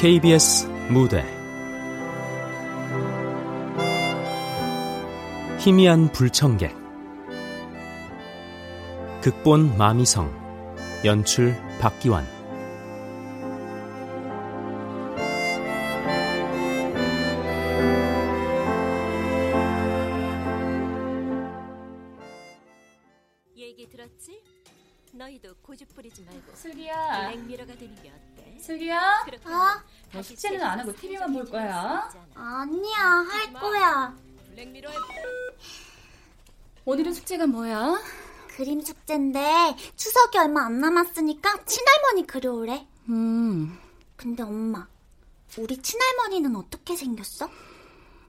KBS 무대. 희미한 불청객. 극본 마미성. 연출 박기환 숙제는 안 하고 TV만 볼 거야? 아니야, 할 거야. 오늘은 숙제가 뭐야? 그림 숙제인데 추석이 얼마 안 남았으니까 친할머니 그려오래. 음, 근데 엄마, 우리 친할머니는 어떻게 생겼어?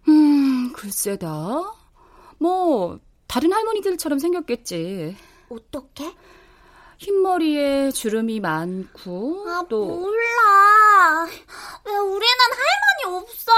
음, 글쎄다. 뭐 다른 할머니들처럼 생겼겠지. 어떻게? 흰머리에 주름이 많고 아, 또 몰라. 왜 우리는 할머니 없어?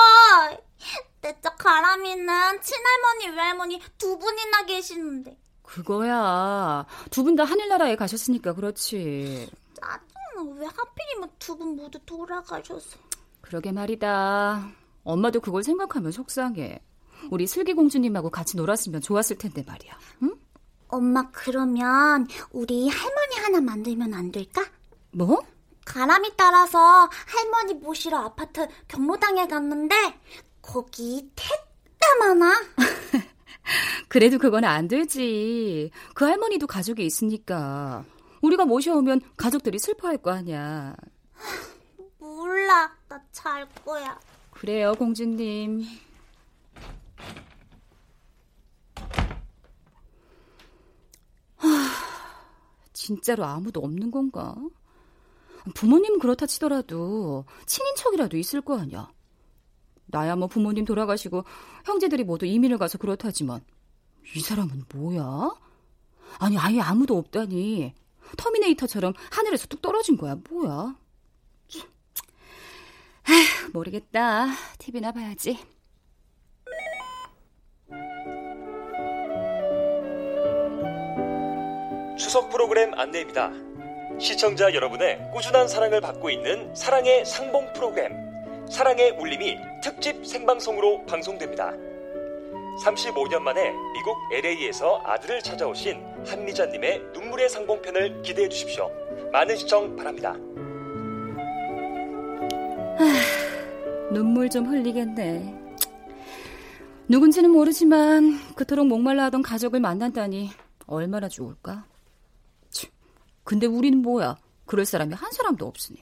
내적 가람이는 친할머니, 외할머니 두 분이나 계시는데. 그거야. 두 분 다 하늘나라에 가셨으니까 그렇지. 짜증나. 왜 하필이면 두 분 모두 돌아가셔서. 그러게 말이다. 엄마도 그걸 생각하면 속상해. 우리 슬기 공주님하고 같이 놀았으면 좋았을 텐데 말이야. 응? 엄마, 그러면 우리 할머니 하나 만들면 안 될까? 뭐? 가람이 따라서 할머니 모시러 아파트 경로당에 갔는데 거기 택다 많아. 그래도 그건 안 되지. 그 할머니도 가족이 있으니까. 우리가 모셔오면 가족들이 슬퍼할 거 아니야. 몰라, 나 잘 거야. 그래요, 공주님. 하, 진짜로 아무도 없는 건가? 부모님은 그렇다 치더라도 친인척이라도 있을 거 아니야. 나야 뭐 부모님 돌아가시고 형제들이 모두 이민을 가서 그렇다지만 이 사람은 뭐야? 아니 아예 아무도 없다니 터미네이터처럼 하늘에서 뚝 떨어진 거야 뭐야? 에휴, 모르겠다. TV나 봐야지. 추석 프로그램 안내입니다. 시청자 여러분의 꾸준한 사랑을 받고 있는 사랑의 상봉 프로그램 사랑의 울림이 특집 생방송으로 방송됩니다. 35년 만에 미국 LA에서 아들을 찾아오신 한미자님의 눈물의 상봉편을 기대해 주십시오. 많은 시청 바랍니다. 눈물 좀 흘리겠네. 누군지는 모르지만 그토록 목말라 하던 가족을 만난다니 얼마나 좋을까? 치, 근데 우리는 뭐야? 그럴 사람이 한 사람도 없으니.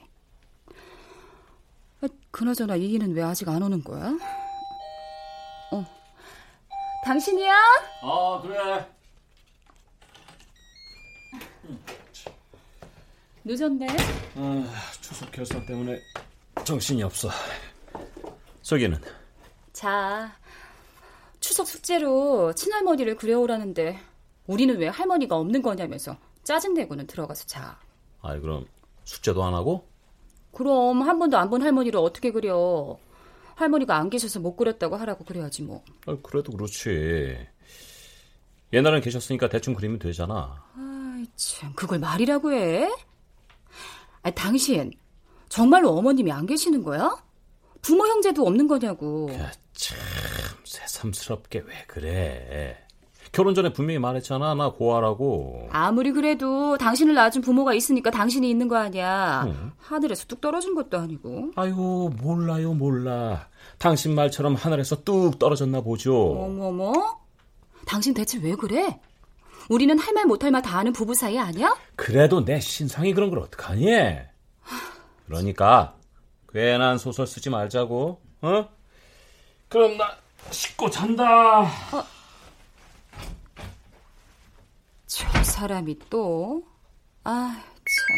아, 그나저나 이기는 왜 아직 안 오는 거야? 어. 당신이야? 아 그래 늦었네. 아, 추석 결산 때문에 정신이 없어 저기는 자, 추석 숙제로 친할머니를 그려오라는데 우리는 왜 할머니가 없는 거냐면서 짜증내고는 들어가서 자. 아이 그럼 숙제도 안 하고? 그럼 한 번도 안 본 할머니를 어떻게 그려? 할머니가 안 계셔서 못 그렸다고 하라고 그래야지 뭐. 아, 그래도 그렇지 옛날엔 계셨으니까 대충 그리면 되잖아 아이 참, 그걸 말이라고 해? 아, 당신 정말로 어머님이 안 계시는 거야? 부모 형제도 없는 거냐고. 야, 참 새삼스럽게 왜 그래 결혼 전에 분명히 말했잖아 나 고아라고 아무리 그래도 당신을 낳아준 부모가 있으니까 당신이 있는 거 아니야. 응. 하늘에서 뚝 떨어진 것도 아니고. 아유 몰라요 몰라 당신 말처럼 하늘에서 뚝 떨어졌나 보죠 어머머? 당신 대체 왜 그래? 우리는 할 말 못할 말 다 아는 부부 사이 아니야? 그래도 내 신상이 그런 걸 어떡하니? 그러니까 괜한 소설 쓰지 말자고. 어? 그럼 나 씻고 잔다. 저 사람이 또. 아, 참.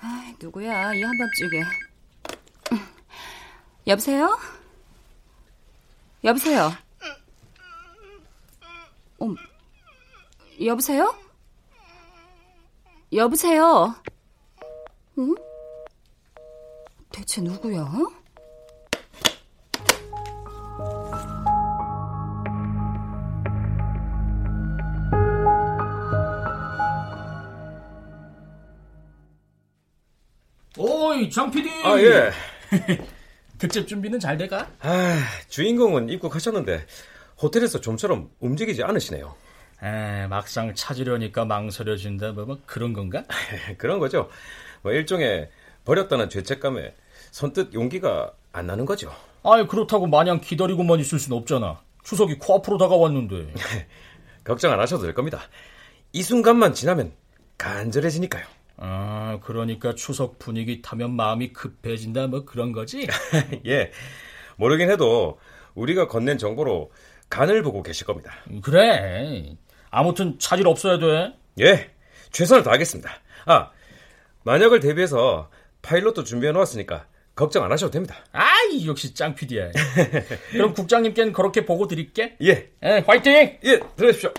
아, 누구야, 이 한밤중에. 여보세요? 여보세요? 어, 여보세요? 여보세요? 응? 대체 누구야? 어이, 장 PD. 아, 예. 특집 준비는 잘 돼가? 아, 주인공은 입국하셨는데 호텔에서 좀처럼 움직이지 않으시네요. 에, 막상 찾으려니까 망설여진다, 뭐, 뭐 그런 건가? 그런 거죠. 뭐 일종의 버렸다는 죄책감에 선뜻 용기가 안 나는 거죠. 아이, 그렇다고 마냥 기다리고만 있을 순 없잖아. 추석이 코앞으로 다가왔는데. 걱정 안 하셔도 될 겁니다. 이 순간만 지나면 간절해지니까요. 아, 그러니까 추석 분위기 타면 마음이 급해진다, 뭐 그런 거지? 예. 모르긴 해도 우리가 건넨 정보로 간을 보고 계실 겁니다. 그래. 아무튼 차질 없어야 돼. 예. 최선을 다하겠습니다. 아, 만약을 대비해서 파일럿도 준비해 놓았으니까 걱정 안 하셔도 됩니다. 아이, 역시 짱 PD야. 그럼 국장님께는 그렇게 보고 드릴게. 예. 예, 화이팅! 예, 들어주십시오.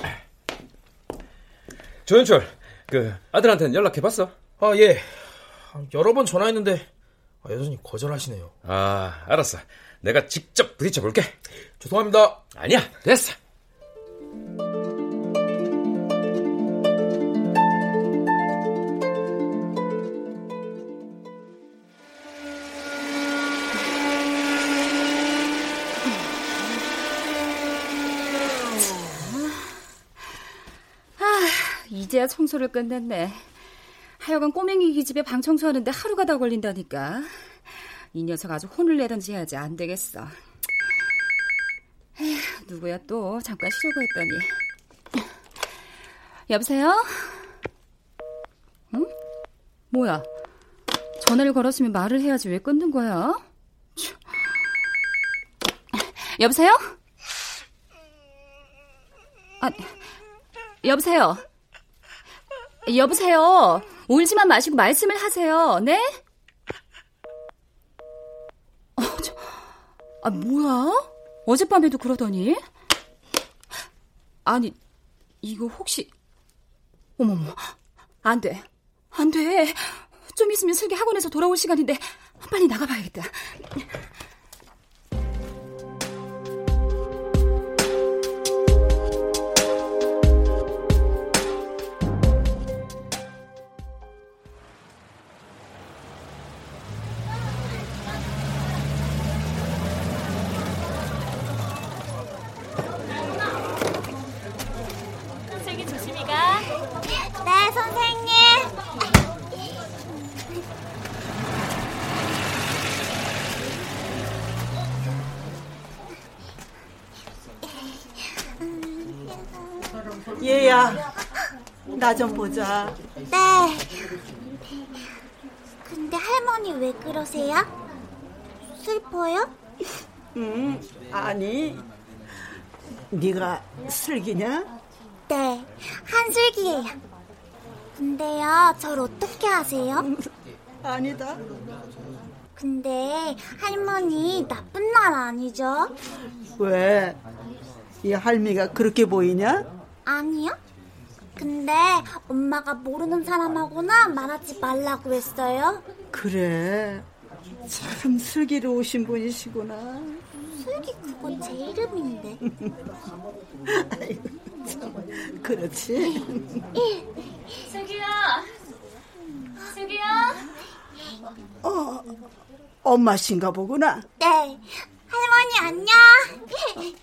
조현철, 그 아들한테는 연락해봤어? 아, 예. 여러 번 전화했는데 아, 여전히 거절하시네요. 아, 알았어. 내가 직접 부딪혀 볼게. 죄송합니다. 아니야, 됐어. 이제야 청소를 끝냈네. 하여간 꼬맹이 기집애 방 청소하는데 하루가 다 걸린다니까. 이 녀석 아주 혼을 내던지 해야지 안 되겠어. 에휴, 누구야 또 잠깐 쉬려고 했더니. 여보세요? 응? 뭐야? 전화를 걸었으면 말을 해야지 왜 끊는 거야? 여보세요? 아, 여보세요? 여보세요. 울지만 마시고 말씀을 하세요. 네? 어, 저, 아, 뭐야? 어젯밤에도 그러더니? 아니, 이거 혹시, 어머머, 안 돼. 안 돼. 좀 있으면 슬기 학원에서 돌아올 시간인데, 빨리 나가봐야겠다. 나 좀 보자. 네. 근데 할머니 왜 그러세요? 슬퍼요? 음, 아니, 네가 슬기냐? 네, 한슬기예요. 근데요, 절 어떻게 아세요? 아니다. 근데 할머니 나쁜 날 아니죠? 왜? 이 할미가 그렇게 보이냐? 아니요. 근데 엄마가 모르는 사람하고나 말하지 말라고 했어요. 그래. 참 슬기로우신 분이시구나. 슬기 그거 제 이름인데. 아이고, 참, 그렇지. 슬기야. 슬기야. 어, 엄마신가 보구나. 네, 할머니 안녕.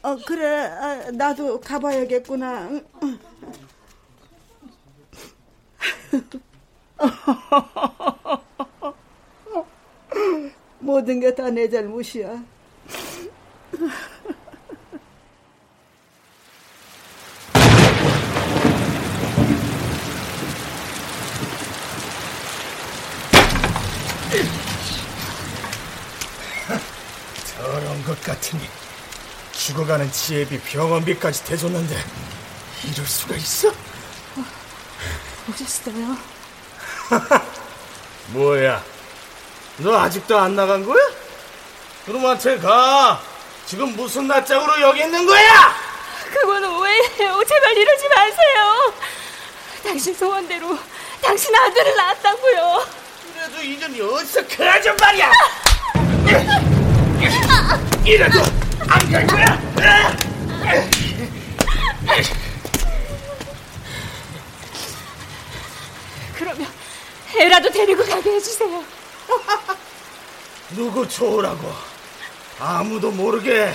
어, 그래. 아, 나도 가봐야겠구나. 응, 응. 모든 게 다 내 잘못이야. 저런 것 같으니 죽어가는 지혜비 병원비까지 대줬는데 이럴 수가 있어? 오셨어요? 뭐야? 너 아직도 안 나간 거야? 그놈한테 가. 지금 무슨 낯짝으로 여기 있는 거야? 그건 오해예요. 제발 이러지 마세요. 당신 소원대로 당신 아들을 낳았다고요. 그래도 이년이 어디서 그 아줌마야? 이래도 안 갈 거야? 그러면 애라도 데리고 가게 해주세요. 누구 좋으라고 아무도 모르게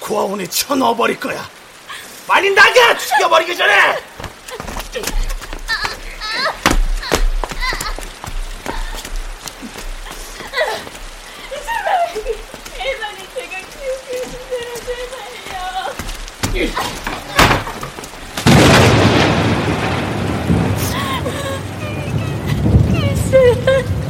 고아원에 쳐넣어버릴 거야. 빨리 나가! 죽여버리기 전에! 일반인 제가 키우고 있는 대로 제발요.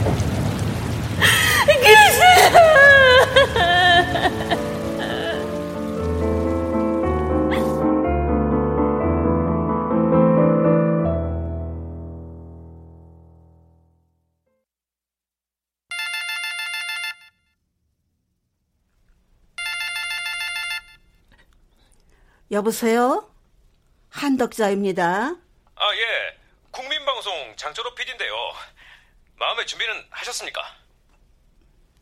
여보세요? 한덕자입니다. 아, 예. 국민방송 장철호 PD인데요. 마음의 준비는 하셨습니까?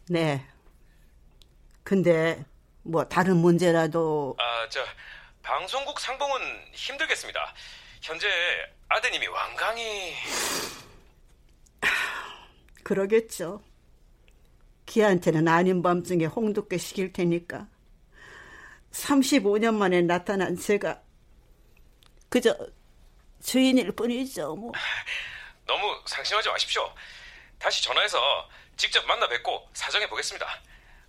네. 근데 뭐 다른 문제라도 아, 저 방송국 상봉은 힘들겠습니다. 현재 아드님이 완강히 그러겠죠. 기한테는 아닌 밤중에 홍두깨 시킬 테니까. 35년 만에 나타난 제가 그저 주인일 뿐이죠. 뭐. 너무 상심하지 마십시오. 다시 전화해서 직접 만나 뵙고 사정해 보겠습니다.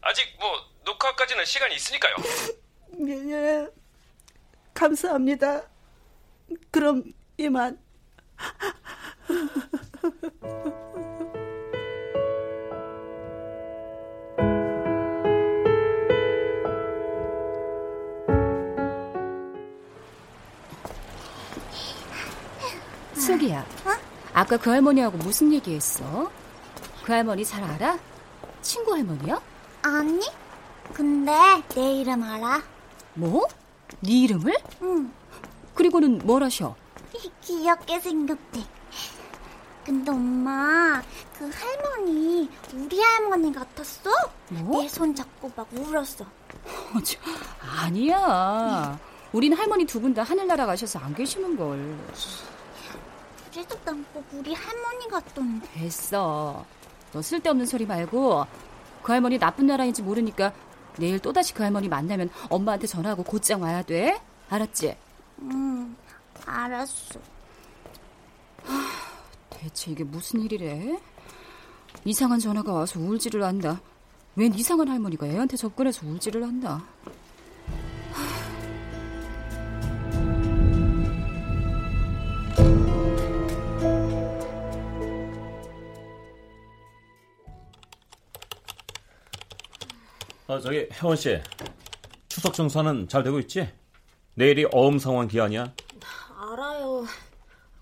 아직 뭐 녹화까지는 시간이 있으니까요. 예, 예. 감사합니다. 그럼 이만. 슬기야. 아까 그 할머니하고 무슨 얘기했어? 그 할머니 잘 알아? 친구 할머니야? 아니? 근데 내 이름 알아? 뭐? 네 이름을? 응. 그리고는 뭘 하셔? 귀엽게 생겼대. 근데 엄마, 그 할머니 우리 할머니 같았어? 뭐? 내 손 잡고 막 울었어. 어, 저, 아니야. 우린 할머니 두 분 다 하늘나라 가셔서 안 계시는 걸. 난꼭 우리 할머니 같던데. 됐어. 너 쓸데없는 소리 말고 그 할머니 나쁜 나라인지 모르니까 내일 또다시 그 할머니 만나면 엄마한테 전화하고 곧장 와야 돼. 알았지? 응, 알았어. 대체 이게 무슨 일이래? 이상한 전화가 와서 울지를 않다. 웬 이상한 할머니가 애한테 접근해서 울지를 않다. 아, 저기 혜원 씨. 추석 정산은 잘 되고 있지? 내일이 어음 상황 기한이야. 알아요.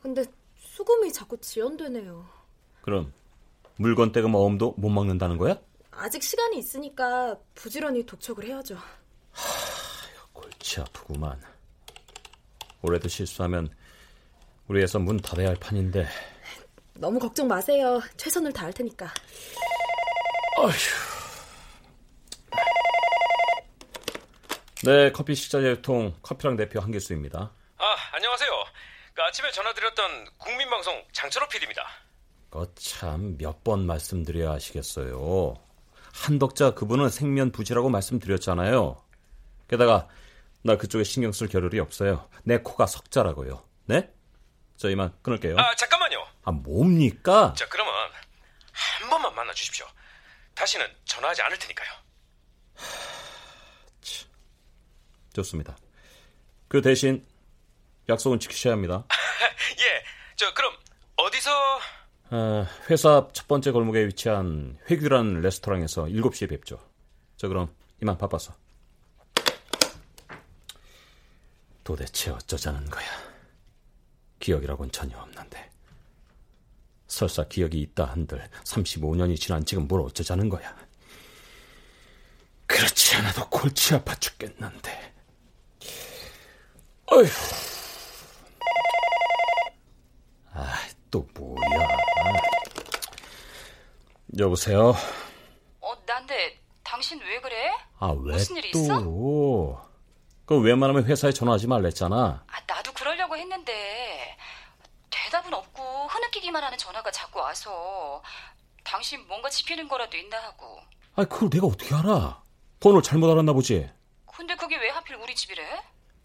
근데 수금이 자꾸 지연되네요. 그럼 물건 떼금 어음도 못 막는다는 거야? 아직 시간이 있으니까 부지런히 도척을 해야죠. 골치 아프구만. 올해도 실수하면 우리 회사 문 닫아야 할 판인데. 너무 걱정 마세요. 최선을 다할 테니까. 어휴. 네, 커피 식자재통 커피랑 대표 한길수입니다. 아, 안녕하세요. 그 아침에 전화드렸던 국민방송 장철호 PD입니다. 거참 몇 번 말씀드려야 하시겠어요. 한덕자 그분은 생면 부지라고 말씀드렸잖아요. 게다가 나 그쪽에 신경 쓸 겨를이 없어요. 내 코가 석자라고요. 네? 저 이만 끊을게요. 아, 잠깐만요. 아, 뭡니까? 자, 그러면 한 번만 만나 주십시오. 다시는 전화하지 않을 테니까요. 좋습니다. 그 대신 약속은 지키셔야 합니다. 예, 저 그럼 어디서 아, 회사 앞 첫 번째 골목에 위치한 회규라는 레스토랑에서 7시에 뵙죠. 저 그럼 이만 바빠서. 도대체 어쩌자는 거야. 기억이라고는 전혀 없는데. 설사 기억이 있다 한들 35년이 지난 지금 뭘 어쩌자는 거야. 그렇지 않아도 골치 아파 죽겠는데. 어휴. 아, 또 뭐야. 여보세요? 어, 난데 당신 왜 그래? 아, 왜 무슨 일 또? 있어? 그 웬만하면 회사에 전화하지 말랬잖아. 아, 나도 그러려고 했는데 대답은 없고 흐느끼기만 하는 전화가 자꾸 와서 당신 뭔가 지피는 거라도 있나 하고. 아, 그걸 내가 어떻게 알아? 번호를 잘못 알았나 보지. 근데 그게 왜 하필 우리 집이래?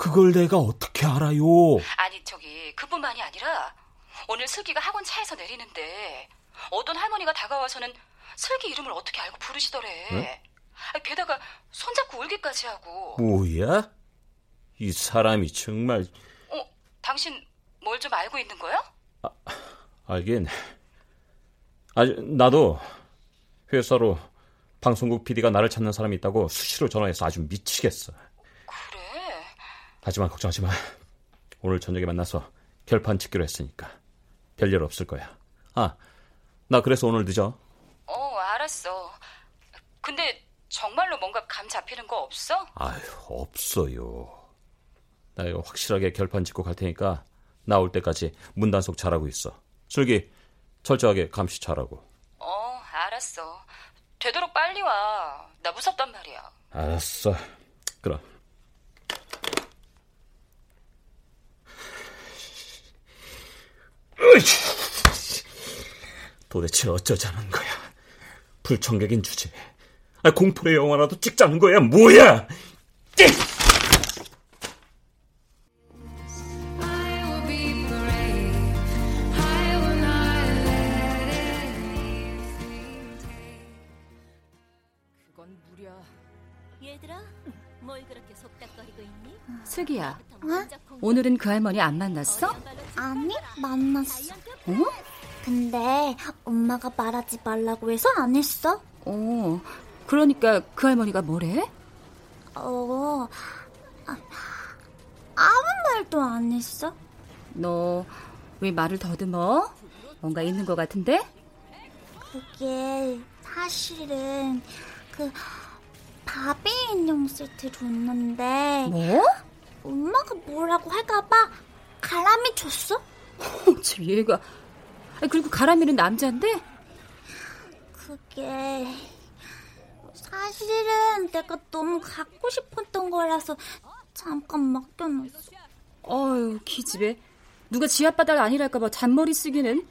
그걸 내가 어떻게 알아요? 아니 저기 그뿐만이 아니라 오늘 슬기가 학원 차에서 내리는데 어떤 할머니가 다가와서는 슬기 이름을 어떻게 알고 부르시더래. 응? 아니, 게다가 손잡고 울기까지 하고. 뭐야? 이 사람이 정말 어, 당신 뭘 좀 알고 있는 거야? 알긴. 아, 나도 회사로 방송국 PD가 나를 찾는 사람이 있다고 수시로 전화해서 아주 미치겠어. 하지만 걱정하지 마. 오늘 저녁에 만나서 결판 짓기로 했으니까 별일 없을 거야. 아, 나 그래서 오늘 늦어. 어, 알았어. 근데 정말로 뭔가 감 잡히는 거 없어? 아휴, 없어요. 나 이거 확실하게 결판 짓고 갈 테니까 나올 때까지 문단속 잘하고 있어. 슬기, 철저하게 감시 잘하고. 어, 알았어. 되도록 빨리 와. 나 무섭단 말이야. 알았어. 그럼. 도대체 어쩌자는 거야? 불청객인 주제. 아, 공포의 영화라도 찍자는 거야, 뭐야? 그건 무려. 얘들아, 뭘 그렇게 속닥거리고 있니? 슬기야, 어? 오늘은 그 할머니 안 만났어? 아니, 만났어. 어? 근데 엄마가 말하지 말라고 해서 안 했어. 어, 그러니까 그 할머니가 뭐래? 어, 아, 아무 말도 안 했어. 너 왜 말을 더듬어? 뭔가 있는 것 같은데? 그게 사실은 그 바비 인형 세트 줬는데 뭐? 엄마가 뭐라고 할까봐 가람이 줬어? 참 얘가. 그리고 가람이는 남자인데? 그게 사실은 내가 너무 갖고 싶었던 거라서 잠깐 맡겨놨어. 어휴, 기집애. 누가 지딸 아니랄까봐 잔머리 쓰기는?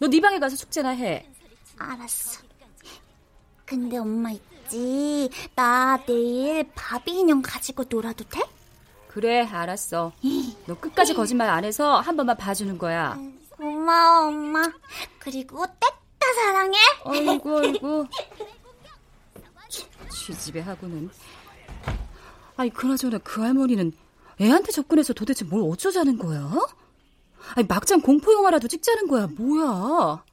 너 네 방에 가서 숙제나 해. 알았어. 근데 엄마 있지. 나 내일 바비 인형 가지고 놀아도 돼? 그래, 알았어. 너 끝까지 거짓말 안 해서 한 번만 봐주는 거야. 고마워 엄마. 그리고 떼따 사랑해. 어이구, 어이구. 쥐집애 하고는. 아니, 그나저나 그 할머니는 애한테 접근해서 도대체 뭘 어쩌자는 거야? 아니, 막장 공포영화라도 찍자는 거야, 뭐야?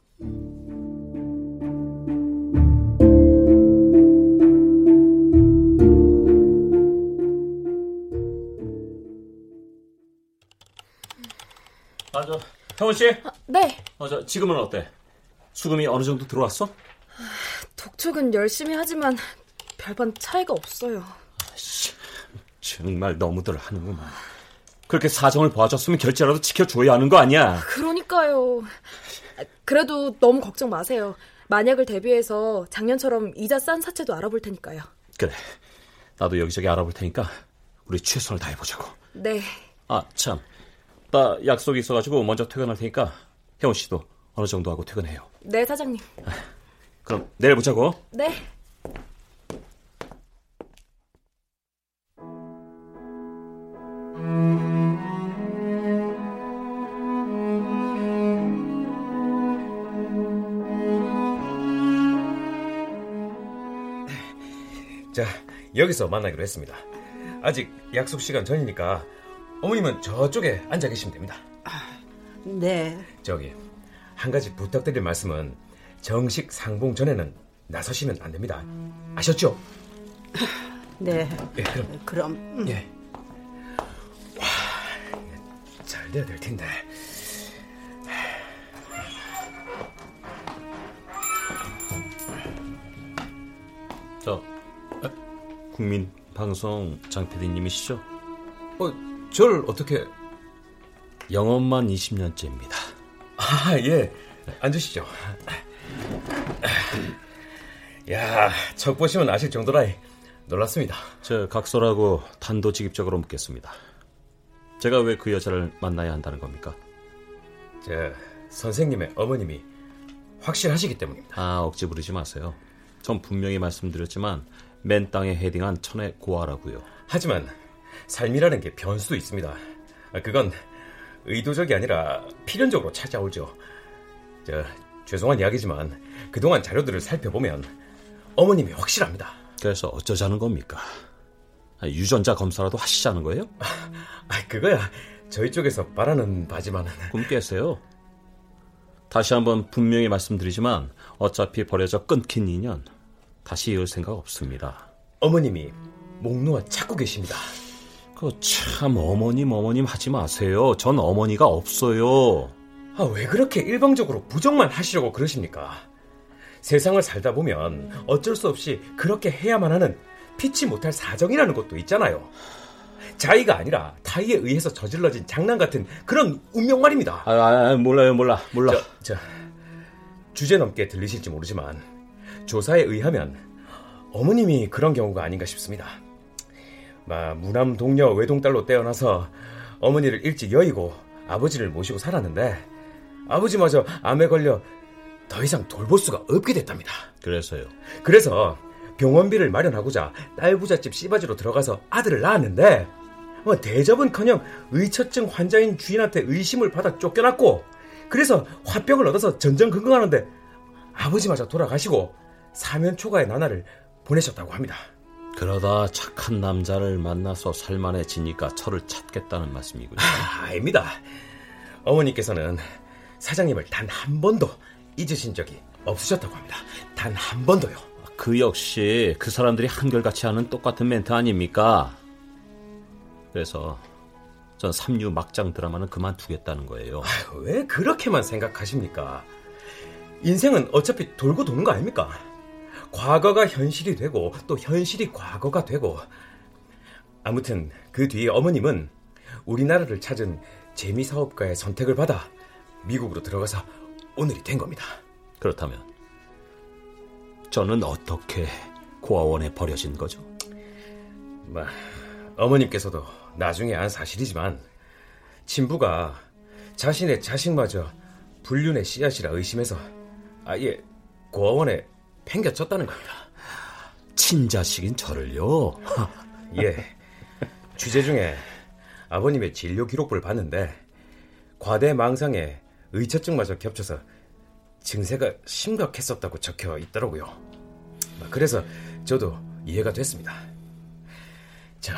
아, 저, 형원 씨? 네. 어, 저, 지금은 어때? 수금이 어느 정도 들어왔어? 독촉은 열심히 하지만 별반 차이가 없어요. 정말 너무들 하는구만. 그렇게 사정을 봐줬으면 결제라도 지켜줘야 하는 거 아니야? 그러니까요. 그래도 너무 걱정 마세요. 만약을 대비해서 작년처럼 이자 싼 사채도 알아볼 테니까요. 그래. 나도 여기저기 알아볼 테니까 우리 최선을 다해보자고. 네. 아, 참. 나 약속이 있어가지고 먼저 퇴근할 테니까 혜원 씨도 어느 정도 하고 퇴근해요. 네, 사장님. 그럼 내일 보자고. 네. 자, 여기서 만나기로 했습니다. 아직 약속 시간 전이니까 어머님은 저쪽에 앉아 계시면 됩니다. 네. 저기 한 가지 부탁드릴 말씀은 정식 상봉 전에는 나서시면 안 됩니다. 아셨죠? 네. 예, 그럼 그럼. 예. 와, 잘 돼야 될 텐데. 저 아, 국민 방송 장 PD님이시죠? 어, 저를 어떻게? 영업만 20년째입니다. 아, 예. 앉으시죠. 야, 척 보시면 아실 정도라 놀랐습니다. 저 각설하고 단도직입적으로 묻겠습니다. 제가 왜 그 여자를 만나야 한다는 겁니까? 저 선생님의 어머님이 확실하시기 때문입니다. 아, 억지 부리지 마세요. 전 분명히 말씀드렸지만 맨 땅에 헤딩한 천의 고아라고요. 하지만 삶이라는 게 변수도 있습니다. 아, 그건 의도적이 아니라 필연적으로 찾아오죠. 저 죄송한 이야기지만 그동안 자료들을 살펴보면 어머님이 확실합니다. 그래서 어쩌자는 겁니까? 아, 유전자 검사라도 하시자는 거예요? 아, 그거야 저희 쪽에서 바라는 바지만은 꿈 깨세요. 다시 한번 분명히 말씀드리지만 어차피 버려져 끊긴 인연 다시 이을 생각 없습니다. 어머님이 목 놓아 찾고 계십니다. 그참 어머님 어머님 하지 마세요. 전 어머니가 없어요. 아, 왜 그렇게 일방적으로 부정만 하시려고 그러십니까? 세상을 살다 보면 어쩔 수 없이 그렇게 해야만 하는 피치 못할 사정이라는 것도 있잖아요. 자의가 아니라 타의에 의해서 저질러진 장난 같은 그런 운명 말입니다. 아, 아, 아 몰라요, 몰라, 몰라. 저, 저, 주제 넘게 들리실지 모르지만 조사에 의하면 어머님이 그런 경우가 아닌가 싶습니다. 마, 무남 동녀 외동딸로 떼어나서 어머니를 일찍 여의고 아버지를 모시고 살았는데 아버지마저 암에 걸려 더 이상 돌볼 수가 없게 됐답니다. 그래서요? 그래서 병원비를 마련하고자 딸 부잣집 씨바지로 들어가서 아들을 낳았는데 뭐 대접은커녕 의처증 환자인 주인한테 의심을 받아 쫓겨났고 그래서 화병을 얻어서 전전긍긍하는데 아버지마저 돌아가시고 사면 초과의 나날을 보내셨다고 합니다. 그러다 착한 남자를 만나서 살만해지니까 철을 찾겠다는 말씀이군요. 아, 아닙니다. 어머니께서는 사장님을 단 한 번도 잊으신 적이 없으셨다고 합니다. 단 한 번도요. 그 역시 그 사람들이 한결같이 하는 똑같은 멘트 아닙니까? 그래서 전 삼류 막장 드라마는 그만두겠다는 거예요. 아유, 왜 그렇게만 생각하십니까? 인생은 어차피 돌고 도는 거 아닙니까? 과거가 현실이 되고 또 현실이 과거가 되고 아무튼 그 뒤에 어머님은 우리나라를 찾은 재미 사업가의 선택을 받아 미국으로 들어가서 오늘이 된 겁니다. 그렇다면 저는 어떻게 고아원에 버려진 거죠? 뭐, 어머님께서도 나중에 안 사실이지만 친부가 자신의 자식마저 불륜의 씨앗이라 의심해서 아예 고아원에 팽겨쳤다는 겁니다. 친자식인 저를요? 예. 취재 중에 아버님의 진료 기록부를 봤는데 과대 망상에 의처증마저 겹쳐서 증세가 심각했었다고 적혀 있더라고요. 그래서 저도 이해가 됐습니다. 자,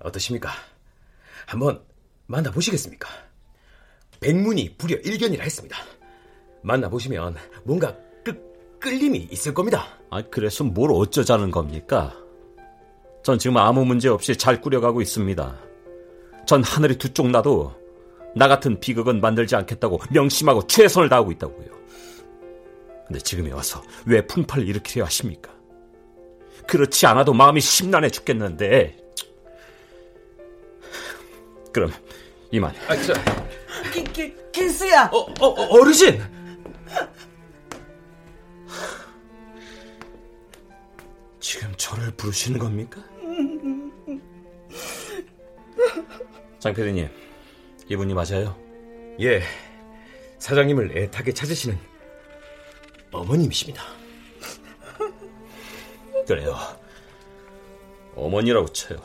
어떠십니까? 한번 만나보시겠습니까? 백문이 불여 일견이라 했습니다. 만나보시면 뭔가 끌, 끌림이 있을 겁니다. 아, 그래서 뭘 어쩌자는 겁니까? 전 지금 아무 문제 없이 잘 꾸려가고 있습니다. 전 하늘이 두 쪽 나도 나 같은 비극은 만들지 않겠다고 명심하고 최선을 다하고 있다고요. 근데 지금에 와서 왜 풍파를 일으키려 하십니까? 그렇지 않아도 마음이 심란해 죽겠는데. 그럼 이만. 아, 저... 기, 기, 기수야. 어, 어, 어르신. 지금 저를 부르시는 겁니까? 장 PD님, 이분이 맞아요? 예, 사장님을 애타게 찾으시는 어머님이십니다. 그래요. 어머니라고 쳐요.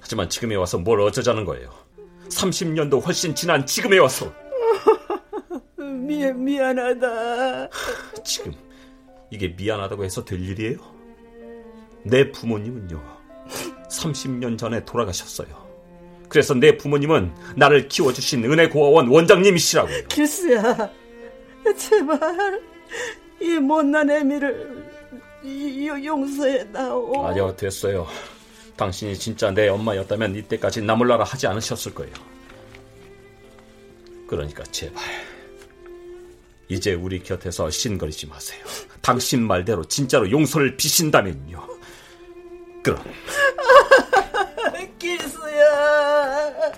하지만 지금에 와서 뭘 어쩌자는 거예요. 30년도 훨씬 지난 지금에 와서. 미, 미안하다. 지금 이게 미안하다고 해서 될 일이에요? 내 부모님은요. 30년 전에 돌아가셨어요. 그래서 내 부모님은 나를 키워주신 은혜 고아원 원장님이시라고요. 길수야, 제발 이 못난 애미를 용서해다오. 아니요, 됐어요. 당신이 진짜 내 엄마였다면 이때까지 나몰라라 하지 않으셨을 거예요. 그러니까 제발 이제 우리 곁에서 씬거리지 마세요. 당신 말대로 진짜로 용서를 비신다면요. 그럼 길수야.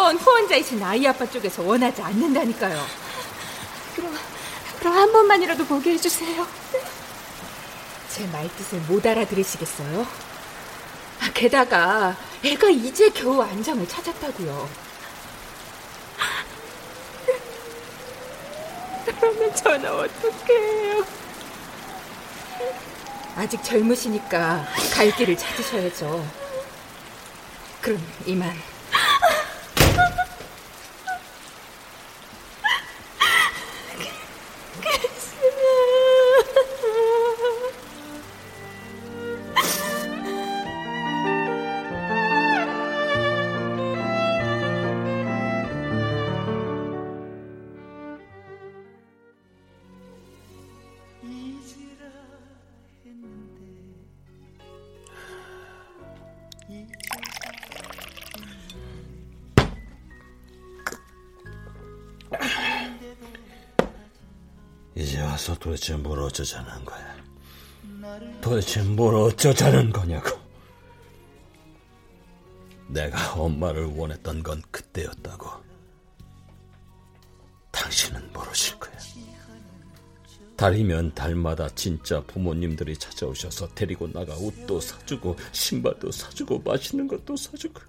원 후원자이신 아이 아빠 쪽에서 원하지 않는다니까요. 그럼, 그럼 한 번만이라도 보게 해주세요. 제 말뜻을 못 알아들으시겠어요? 아, 게다가 애가 이제 겨우 안정을 찾았다고요. 그러면 저는 어떻게 해요? 아직 젊으시니까 갈 길을 찾으셔야죠. 그럼 이만. 도대체 뭘 어쩌자는 거야? 도대체 뭘 어쩌자는 거냐고? 내가 엄마를 원했던 건 그때였다고. 당신은 모르실 거야. 달이면 달마다 진짜 부모님들이 찾아오셔서 데리고 나가 옷도 사주고 신발도 사주고 맛있는 것도 사주고.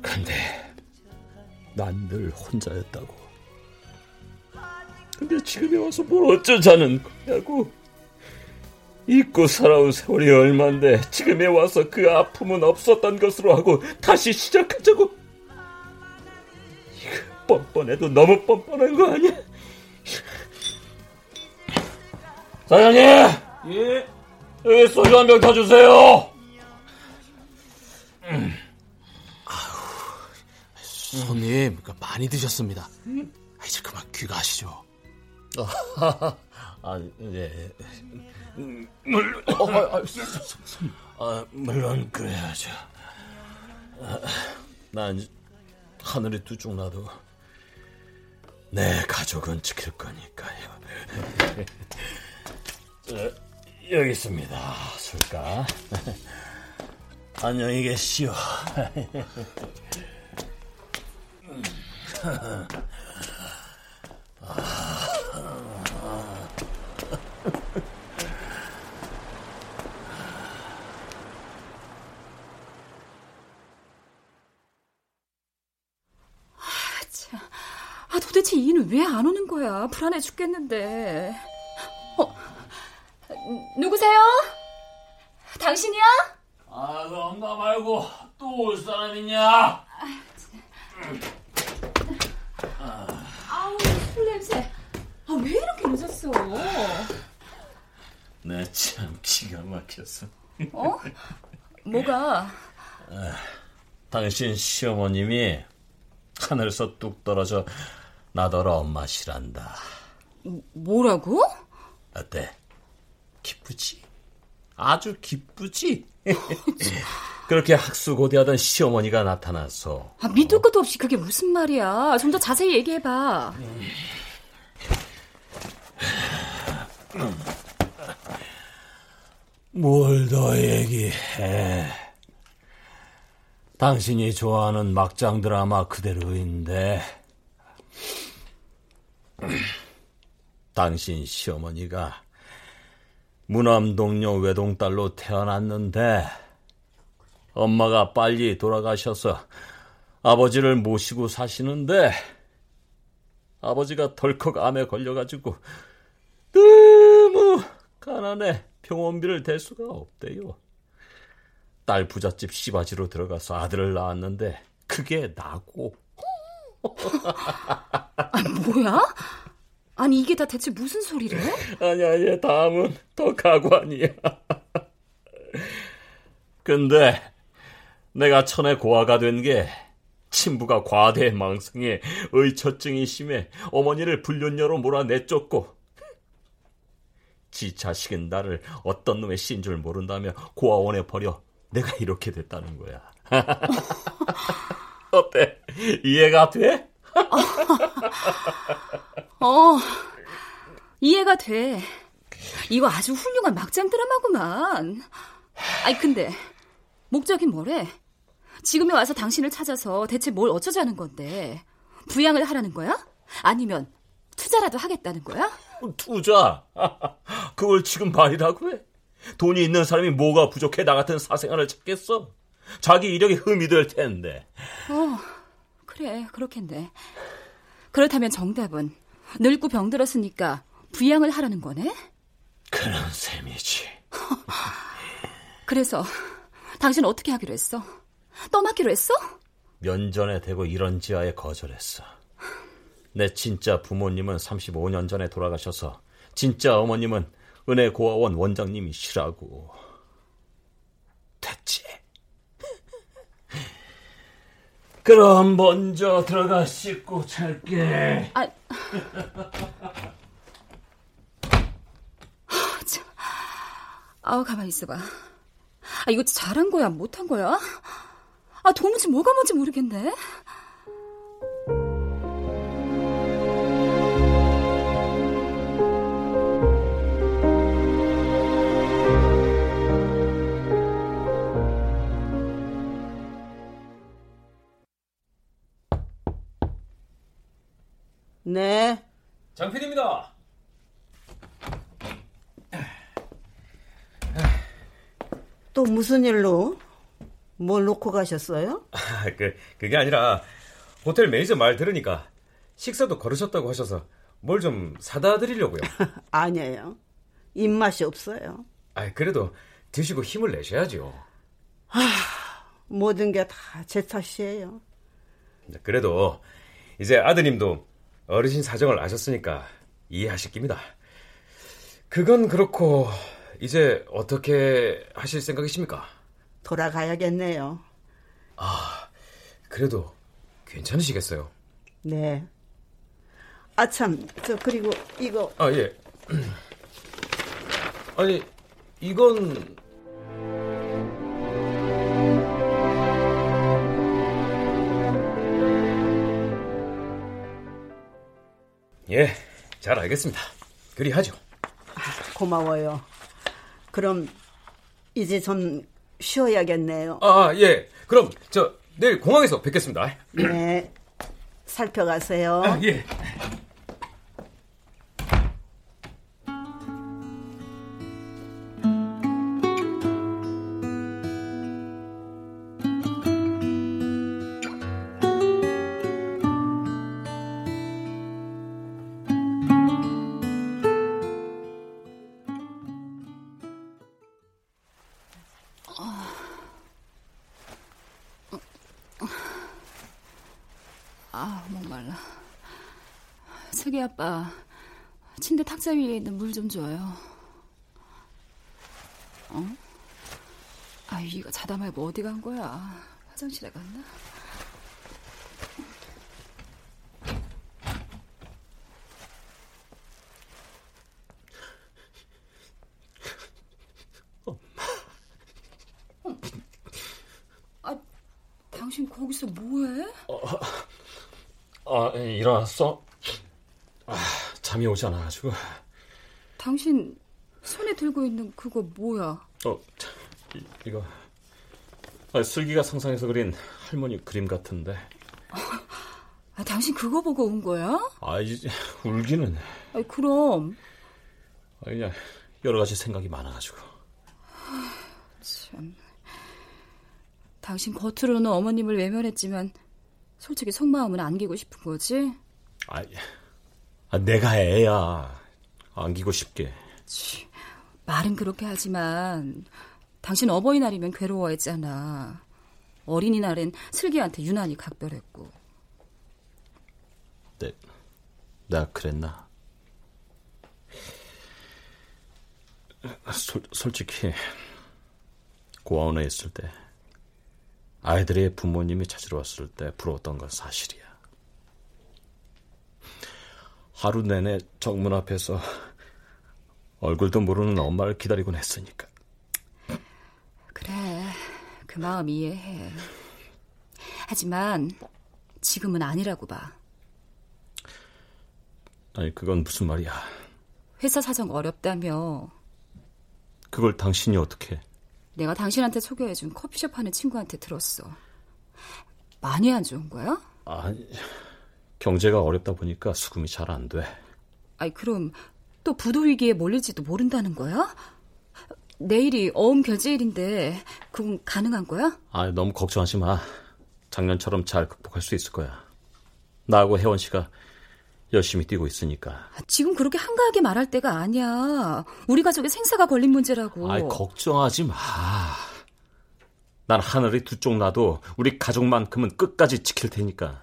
근데 난 늘 혼자였다고. 근데 지금에 와서 뭘 어쩌자는 거냐고. 잊고 살아온 세월이 얼만데 지금에 와서 그 아픔은 없었던 것으로 하고 다시 시작하자고. 이거 뻔뻔해도 너무 뻔뻔한 거 아니야? 사장님! 예? 여기 소주 한병더 주세요! 손님, 그 많이 드셨습니다. 이제 그만 귀가하시죠. 아, 예. 물론, 어, 아, 아, 아, 물론 그래야죠. 아, 난 하늘이 두쪽 나도 내 가족은 지킬 거니까요. 어, 여기 있습니다, 술가. 안녕히 계시오. 아, 도대체 이는 왜 안 오는 거야? 불안해 죽겠는데. 어, 누구세요? 당신이야? 아, 그 엄마 말고 또 올 사람 있냐? 아우, 술 냄새. 아, 왜 이렇게 늦었어? 내참 기가 막혔어. 어? 뭐가? 아, 당신 시어머님이 하늘에서 뚝 떨어져 나더러 엄마시란다. 뭐라고? 어때? 기쁘지? 아주 기쁘지? 그렇게 학수고대하던 시어머니가 나타나서 아, 밑도 끝도 없이 그게 무슨 말이야? 좀 더 자세히 얘기해봐. 뭘 더 얘기해. 당신이 좋아하는 막장 드라마 그대로인데 당신 시어머니가 무남동녀 외동딸로 태어났는데 엄마가 빨리 돌아가셔서 아버지를 모시고 사시는데 아버지가 덜컥 암에 걸려가지고 가난해 병원비를 댈 수가 없대요. 딸 부잣집 씨바지로 들어가서 아들을 낳았는데 그게 나고. 아, 뭐야? 아니 이게 다 대체 무슨 소리래? 아니 아니 다음은 더 가관이야. 근데 내가 천에 고아가 된 게 친부가 과대 망성에 의처증이 심해 어머니를 불륜녀로 몰아 내쫓고 지 자식은 나를 어떤 놈의 씨인 줄 모른다며 고아원에 버려 내가 이렇게 됐다는 거야. 어때? 이해가 돼? 어, 이해가 돼. 이거 아주 훌륭한 막장 드라마구만. 아니, 근데, 목적이 뭐래? 지금에 와서 당신을 찾아서 대체 뭘 어쩌자는 건데? 부양을 하라는 거야? 아니면 투자라도 하겠다는 거야? 투자? 그걸 지금 말이라고 해? 돈이 있는 사람이 뭐가 부족해 나 같은 사생활을 찾겠어? 자기 이력이 흠이 될 텐데. 어, 그래, 그렇겠네. 그렇다면 정답은 늙고 병들었으니까 부양을 하라는 거네? 그런 셈이지. 그래서 당신 어떻게 하기로 했어? 떠나기로 했어? 면전에 대고 이런 지하에 거절했어. 내 진짜 부모님은 35년 전에 돌아가셔서 진짜 어머님은 은혜 고아원 원장님이시라고. 됐지. 그럼 먼저 들어가 씻고 잘게. 아, 아우 가만히 있어봐. 아 이거 잘한 거야 못한 거야? 아 도무지 뭐가 뭔지 모르겠네. 네. 장필입니다. 또 무슨 일로? 뭘 놓고 가셨어요? 아, 그, 그게 아니라 호텔 매니저 말 들으니까 식사도 거르셨다고 하셔서 뭘 좀 사다 드리려고요. 아니에요. 입맛이 없어요. 아, 그래도 드시고 힘을 내셔야죠. 아, 모든 게 다 제 탓이에요. 그래도 이제 아드님도 어르신 사정을 아셨으니까 이해하실 깁니다. 그건 그렇고 이제 어떻게 하실 생각이십니까? 돌아가야겠네요. 아, 그래도 괜찮으시겠어요? 네. 아, 참, 저, 그리고 이거. 아, 예. 아니, 이건. 예, 잘 알겠습니다. 그리 하죠. 고마워요. 그럼 이제 좀 쉬어야겠네요. 아, 예. 그럼 저 내일 공항에서 뵙겠습니다. 네. 살펴가세요. 아, 예. 위에 있는 물 좀 줘요. 어? 아, 이거 자다 말고 어디 간 거야? 화장실에 갔나? 아, 당신 거기서 뭐해? 아, 일어났어? 아, 잠이 오지 않아가지고. 당신 손에 들고 있는 그거 뭐야? 어, 이, 이거. 아, 슬기가 상상해서 그린 할머니 그림 같은데. 아, 당신 그거 보고 온 거야? 아, 이제 울기는. 아, 그럼. 아, 그냥 여러 가지 생각이 많아가지고. 참. 당신 겉으로는 어머님을 외면했지만 솔직히 속마음은 안기고 싶은 거지? 아, 아 내가 애야. 안기고 싶게. 치, 말은 그렇게 하지만 당신 어버이날이면 괴로워했잖아. 어린이날엔 슬기한테 유난히 각별했고. 네, 내가 그랬나? 솔, 솔직히 고아원에 있을 때 아이들의 부모님이 찾으러 왔을 때 부러웠던 건 사실이야. 하루 내내 정문 앞에서 얼굴도 모르는 엄마를 기다리곤 했으니까. 그래, 그 마음 이해해. 하지만 지금은 아니라고 봐. 아니, 그건 무슨 말이야. 회사 사정 어렵다며. 그걸 당신이 어떻게? 내가 당신한테 소개해준 커피숍 하는 친구한테 들었어. 많이 안 좋은 거야? 아니, 경제가 어렵다 보니까 수금이 잘 안 돼. 아니, 그럼 또 부도 위기에 몰릴지도 모른다는 거야? 내일이 어음 결제일인데 그건 가능한 거야? 아, 너무 걱정하지 마. 작년처럼 잘 극복할 수 있을 거야. 나하고 혜원 씨가 열심히 뛰고 있으니까. 지금 그렇게 한가하게 말할 때가 아니야. 우리 가족의 생사가 걸린 문제라고. 아이, 걱정하지 마. 난 하늘이 두 쪽 나도 우리 가족만큼은 끝까지 지킬 테니까.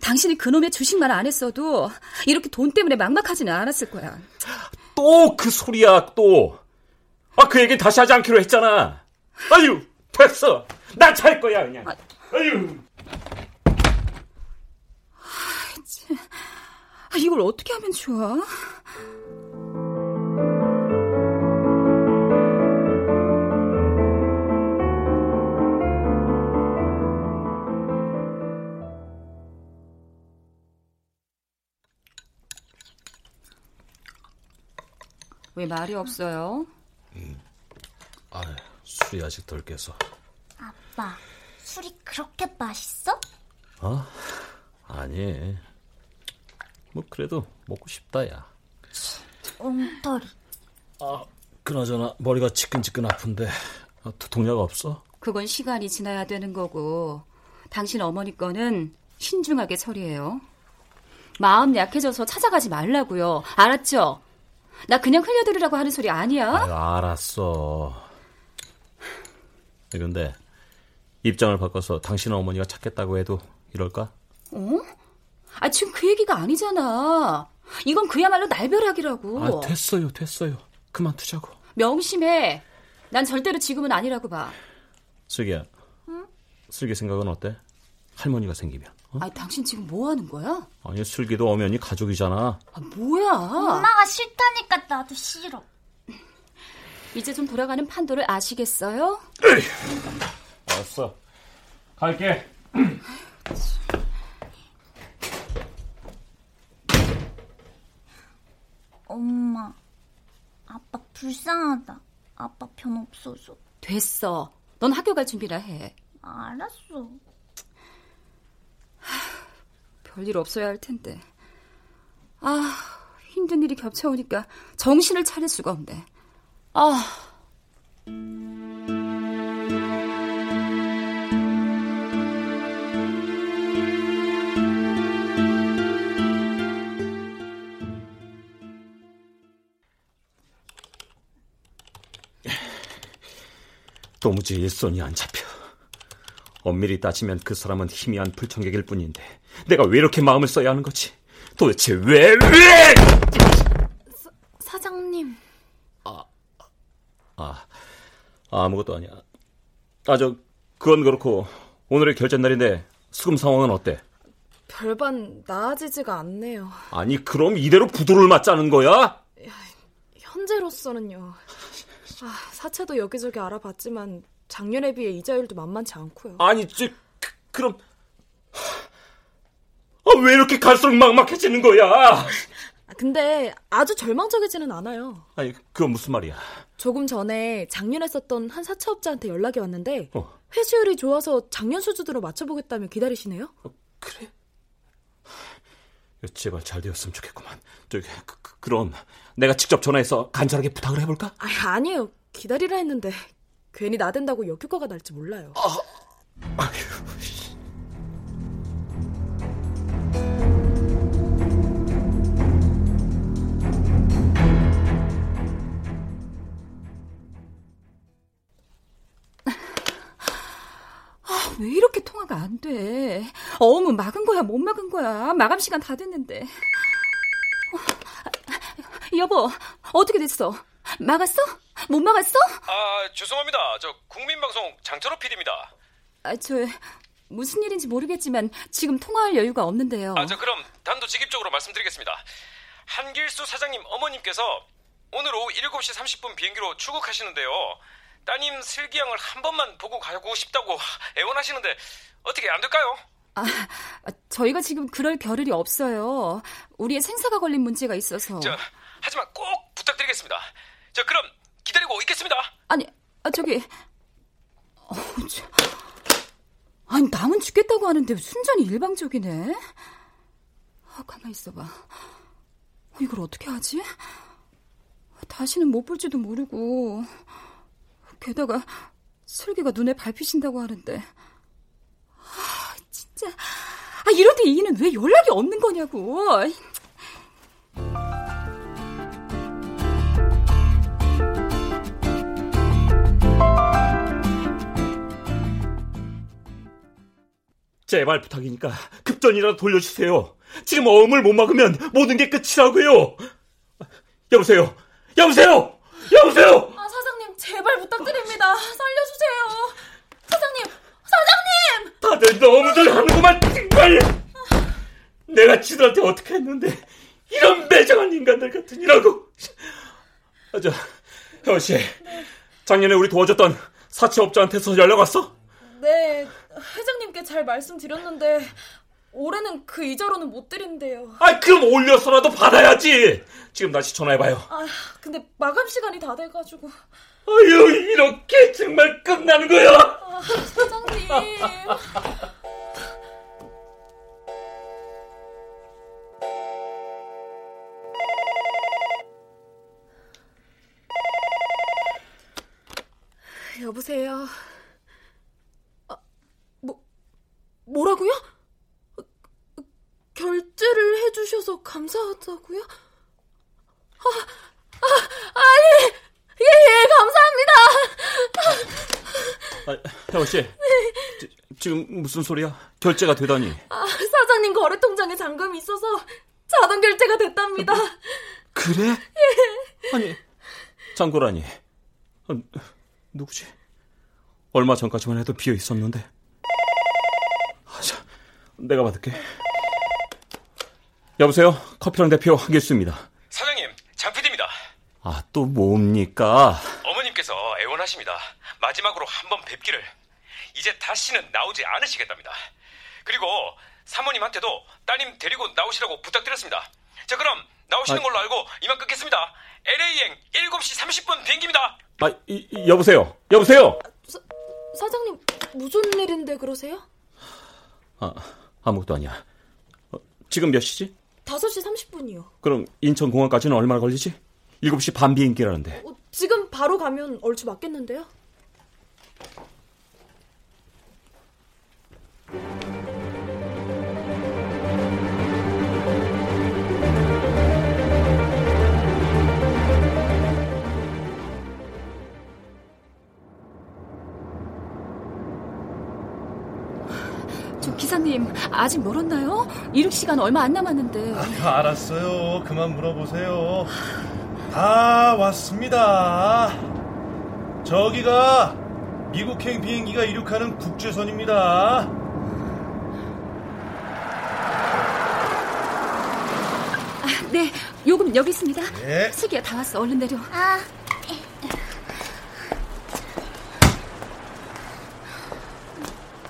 당신이 그놈의 주식만 안 했어도 이렇게 돈 때문에 막막하지는 않았을 거야. 또 그 소리야, 또. 아, 그 얘기 다시 하지 않기로 했잖아. 아유, 됐어. 난잘 거야, 그냥. 아, 아유. 아, 이걸 어떻게 하면 좋아? 왜 말이 없어요? 음. 아, 술이 아직 덜 깨서. 아빠, 술이 그렇게 맛있어? 어? 아니. 뭐 그래도 먹고 싶다 야. 엉터리. 아, 그나저나 머리가 지끈지끈 아픈데 아, 두통약 없어? 그건 시간이 지나야 되는 거고 당신 어머니 거는 신중하게 처리해요. 마음 약해져서 찾아가지 말라고요. 알았죠? 나 그냥 흘려들으라고 하는 소리 아니야? 아유, 알았어. 그런데 입장을 바꿔서 당신 어머니가 찾겠다고 해도 이럴까? 어? 아 지금 그 얘기가 아니잖아. 이건 그야말로 날벼락이라고. 아 됐어요, 됐어요. 그만 두자고. 명심해. 난 절대로 지금은 아니라고 봐. 슬기야. 응? 슬기 생각은 어때? 할머니가 생기면. 어? 아니 당신 지금 뭐 하는 거야? 아니 슬기도 엄연히 가족이잖아. 아 뭐야? 엄마가 싫다니까 나도 싫어. 이제 좀 돌아가는 판도를 아시겠어요? 알았어. 갈게. 엄마, 아빠 불쌍하다. 아빠 편 없어서. 됐어. 넌 학교 갈 준비라 해. 알았어. 별일 없어야 할 텐데. 아, 힘든 일이 겹쳐오니까 정신을 차릴 수가 없네. 아. 도무지 일손이 안 잡혀. 엄밀히 따지면 그 사람은 희미한 불청객일 뿐인데 내가 왜 이렇게 마음을 써야 하는 거지? 도대체 왜 왜? 사, 사장님. 아, 아, 아무것도 아니야. 아, 저 그건 그렇고 오늘의 결제 날인데 수금 상황은 어때? 별반 나아지지가 않네요. 아니 그럼 이대로 부도를 맞자는 거야? 현재로서는요. 아, 사채도 여기저기 알아봤지만 작년에 비해 이자율도 만만치 않고요. 아니, 저, 그, 럼 아, 왜 이렇게 갈수록 막막해지는 거야? 근데 아주 절망적이지는 않아요. 아니, 그건 무슨 말이야? 조금 전에 작년에 썼던 한 사채업자한테 연락이 왔는데 어. 회수율이 좋아서 작년 수준으로 맞춰보겠다며 기다리시네요. 어, 그래? 제발 잘 되었으면 좋겠구만. 저기 그, 그, 그럼 내가 직접 전화해서 간절하게 부탁을 해볼까? 아, 아니에요. 기다리라 했는데 괜히 나댄다고 역효과가 날지 몰라요. 아, 아휴. 아, 왜 이렇게 통화가 안 돼? 어음은 막은 거야, 못 막은 거야. 마감 시간 다 됐는데. 어, 여보, 어떻게 됐어? 막았어? 못 막았어? 아, 죄송합니다. 저 국민방송 장철호 PD입니다. 아, 저 무슨 일인지 모르겠지만 지금 통화할 여유가 없는데요. 아, 저 그럼 단도직입적으로 말씀드리겠습니다. 한길수 사장님 어머님께서 오늘 오후 7시 30분 비행기로 출국하시는데요. 따님 슬기 양을 한 번만 보고 가고 싶다고 애원하시는데 어떻게 안 될까요? 아, 저희가 지금 그럴 겨를이 없어요. 우리의 생사가 걸린 문제가 있어서. 저, 하지만 꼭 부탁드리겠습니다. 저 그럼 기다리고 있겠습니다. 아니, 아, 저기. 어, 저... 아니, 남은 죽겠다고 하는데 순전히 일방적이네. 아, 가만 있어봐. 어, 이걸 어떻게 하지? 다시는 못 볼지도 모르고. 게다가 슬기가 눈에 밟히신다고 하는데. 아, 진짜. 아, 때 이는 왜 연락이 없는 거냐고. 제발 부탁이니까 급전이라도 돌려주세요. 지금 어음을 못 막으면 모든 게 끝이라고요. 여보세요. 여보세요. 여보세요. 아 사장님 제발 부탁드립니다. 살려주세요. 사장님. 사장님. 다들 너무들 하는구만 정말. 내가 지들한테 어떻게 했는데 이런 매정한 인간들 같으니라고. 아, 저 혜원 씨. 작년에 우리 도와줬던 사채업자한테서 연락 왔어? 네, 회장님께 잘 말씀드렸는데 올해는 그 이자로는 못 드린대요. 아, 그럼 올려서라도 받아야지. 지금 다시 전화해봐요. 아, 근데 마감 시간이 다 돼가지고. 아유, 이렇게 정말 끝나는 거야. 아, 사장님. 여보세요. 아, 뭐 뭐라고요? 결제를 해주셔서 감사하다고요? 아, 아, 아, 예, 예, 예, 감사합니다. 아, 혜원 씨, 지, 지금 무슨 소리야? 결제가 되다니. 아, 사장님 거래 통장에 잔금이 있어서 자동 결제가 됐답니다. 그래? 예. 아니, 잔고라니. 아, 누구지? 얼마 전까지만 해도 비어 있었는데. 내가 받을게. 여보세요? 커피랑 대표 한길수입니다. 사장님, 장PD입니다. 아, 또 뭡니까? 어머님께서 애원하십니다. 마지막으로 한번 뵙기를. 이제 다시는 나오지 않으시겠답니다. 그리고 사모님한테도 따님 데리고 나오시라고 부탁드렸습니다. 자, 그럼 나오시는 아, 걸로 알고 이만 끊겠습니다. LA행 7시 30분 비행기입니다. 아, 이, 이, 여보세요? 여보세요? 사, 사장님, 무슨 일인데 그러세요? 아, 아무것도 아니야. 어, 지금 몇 시지? 5시 30분이요. 그럼 인천공항까지는 얼마나 걸리지? 7시 반 비행기라는데. 어, 지금 바로 가면 얼추 맞겠는데요? 저 기사님 아직 멀었나요? 이륙 시간 얼마 안 남았는데. 아, 알았어요. 그만 물어보세요. 다 왔습니다. 저기가 미국행 비행기가 이륙하는 국제선입니다. 아, 네, 요금 여기 있습니다. 네. 슬기야 다 왔어. 얼른 내려. 아,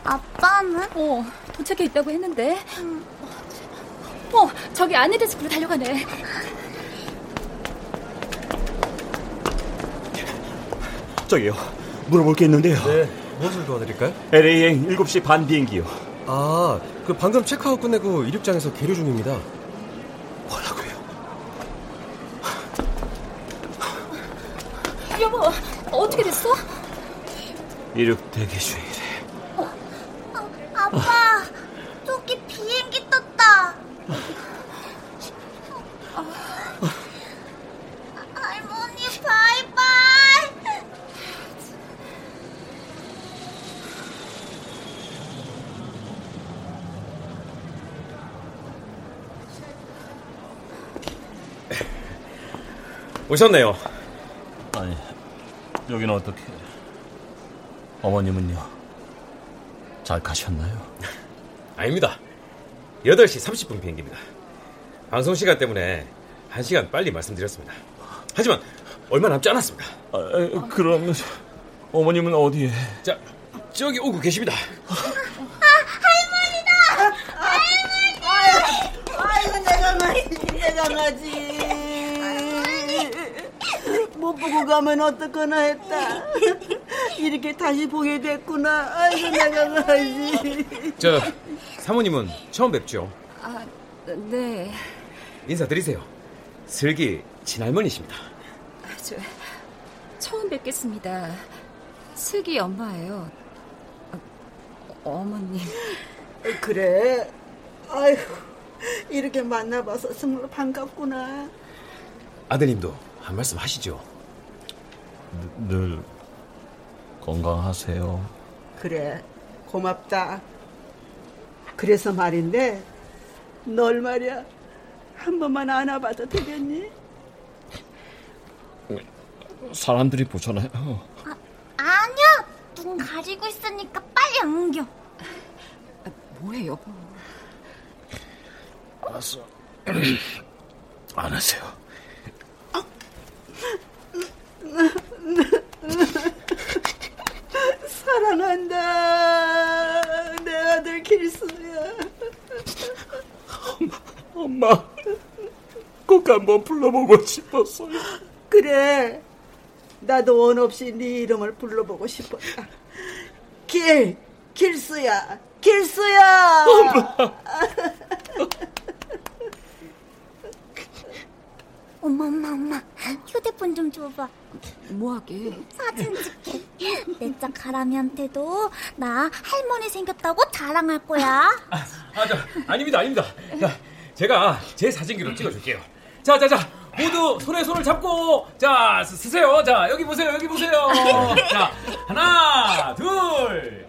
아빠는? 어, 도착해 있다고 했는데. 어, 저기 안내 데스크로 달려가네. 저기요, 물어볼 게 있는데요. 네, 무엇을 도와드릴까요? LA행 7시 반 비행기요. 아, 그 방금 체크아웃 끝내고 이륙장에서 계류 중입니다. 뭐라고요? 여보, 어떻게 됐어? 이륙 대기 중이래. 아빠, 저기 비행기 떴다. 할머니, 바이바이. 오셨네요. 아니, 여기는 어떻게? 어머님은요? 잘 가셨나요? 아닙니다. 8시 30분 비행기입니다. 방송 시간 때문에 1시간 빨리 말씀드렸습니다. 하지만 얼마 남지 않았습니다. 아, 그럼 어머님은 어디에? 자, 저기 오고 계십니다. 아이고 내가 나지 내가 나지 못 보고 가면 어떡하나 했다. 이렇게 다시 보게 됐구나. 아이고 내가 가지. 저 사모님은 처음 뵙죠? 아, 네. 인사드리세요. 슬기 친할머니십니다. 저, 처음 뵙겠습니다. 슬기 엄마예요. 어, 어머님. 그래. 아이고 이렇게 만나봐서 정말 반갑구나. 아드님도 한 말씀 하시죠. 늘 건강하세요. 그래 고맙다. 그래서 말인데 널 말이야 한 번만 안아봐도 되겠니? 사람들이 보잖아요. 아니야. 눈 가리고 있으니까 빨리 안겨. 뭐해 여보. 알았어. 안 하세요. 사랑한다. 내 아들 길수야. 엄마, 꼭 한번 불러보고 싶었어요. 그래. 나도 원 없이 네 이름을 불러보고 싶었다. 길, 길수야, 길수야. 엄마, 엄마, 엄마. 휴대 폰좀 줘봐. 뭐 하게? 사진 찍게. 내짝 가람이한테도 나 할머니 생겼다고 자랑할 거야. 아, 저, 아닙니다, 아닙니다. 자, 제가 제 사진기로 찍어줄게요. 자, 자, 자, 모두 손에 손을 잡고, 자, 스, 쓰세요. 자, 여기 보세요, 여기 보세요. 자, 하나, 둘,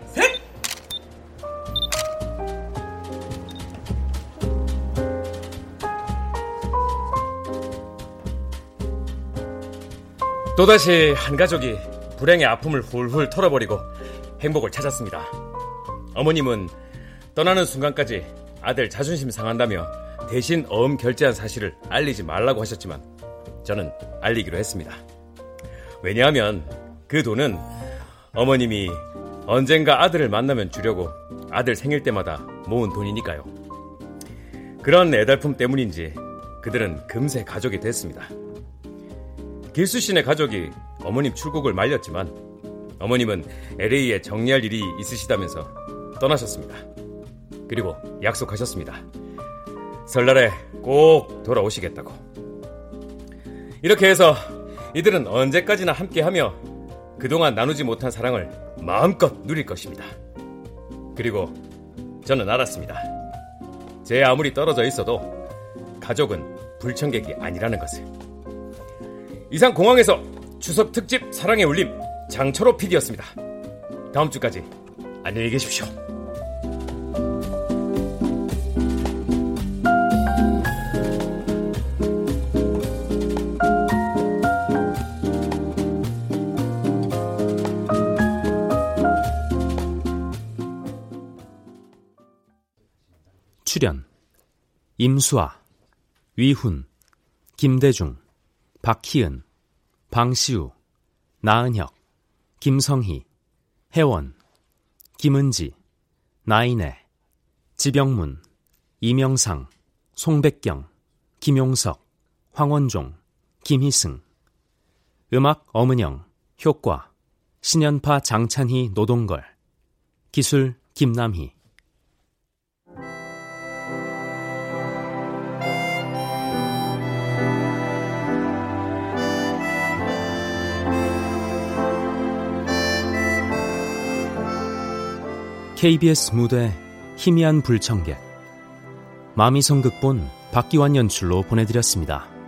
또다시 한 가족이 불행의 아픔을 훌훌 털어버리고 행복을 찾았습니다. 어머님은 떠나는 순간까지 아들 자존심 상한다며 대신 어음 결제한 사실을 알리지 말라고 하셨지만 저는 알리기로 했습니다. 왜냐하면 그 돈은 어머님이 언젠가 아들을 만나면 주려고 아들 생일 때마다 모은 돈이니까요. 그런 애달품 때문인지 그들은 금세 가족이 됐습니다. 길수 씨네 가족이 어머님 출국을 말렸지만 어머님은 LA에 정리할 일이 있으시다면서 떠나셨습니다. 그리고 약속하셨습니다. 설날에 꼭 돌아오시겠다고. 이렇게 해서 이들은 언제까지나 함께하며 그동안 나누지 못한 사랑을 마음껏 누릴 것입니다. 그리고 저는 알았습니다. 제 아무리 떨어져 있어도 가족은 불청객이 아니라는 것을. 이상 공항에서 추석 특집 사랑의 울림 장철호 PD였습니다. 다음 주까지 안녕히 계십시오. 출연 임수아, 위훈, 김대중, 박희은, 방시우, 나은혁, 김성희, 혜원, 김은지, 나인애, 지병문, 이명상, 송백경, 김용석, 황원종, 김희승. 음악 엄은영, 효과 신연파 장찬희 노동걸. 기술 김남희 KBS 무대 희미한 불청객 마미성 극본 박기환 연출로 보내드렸습니다.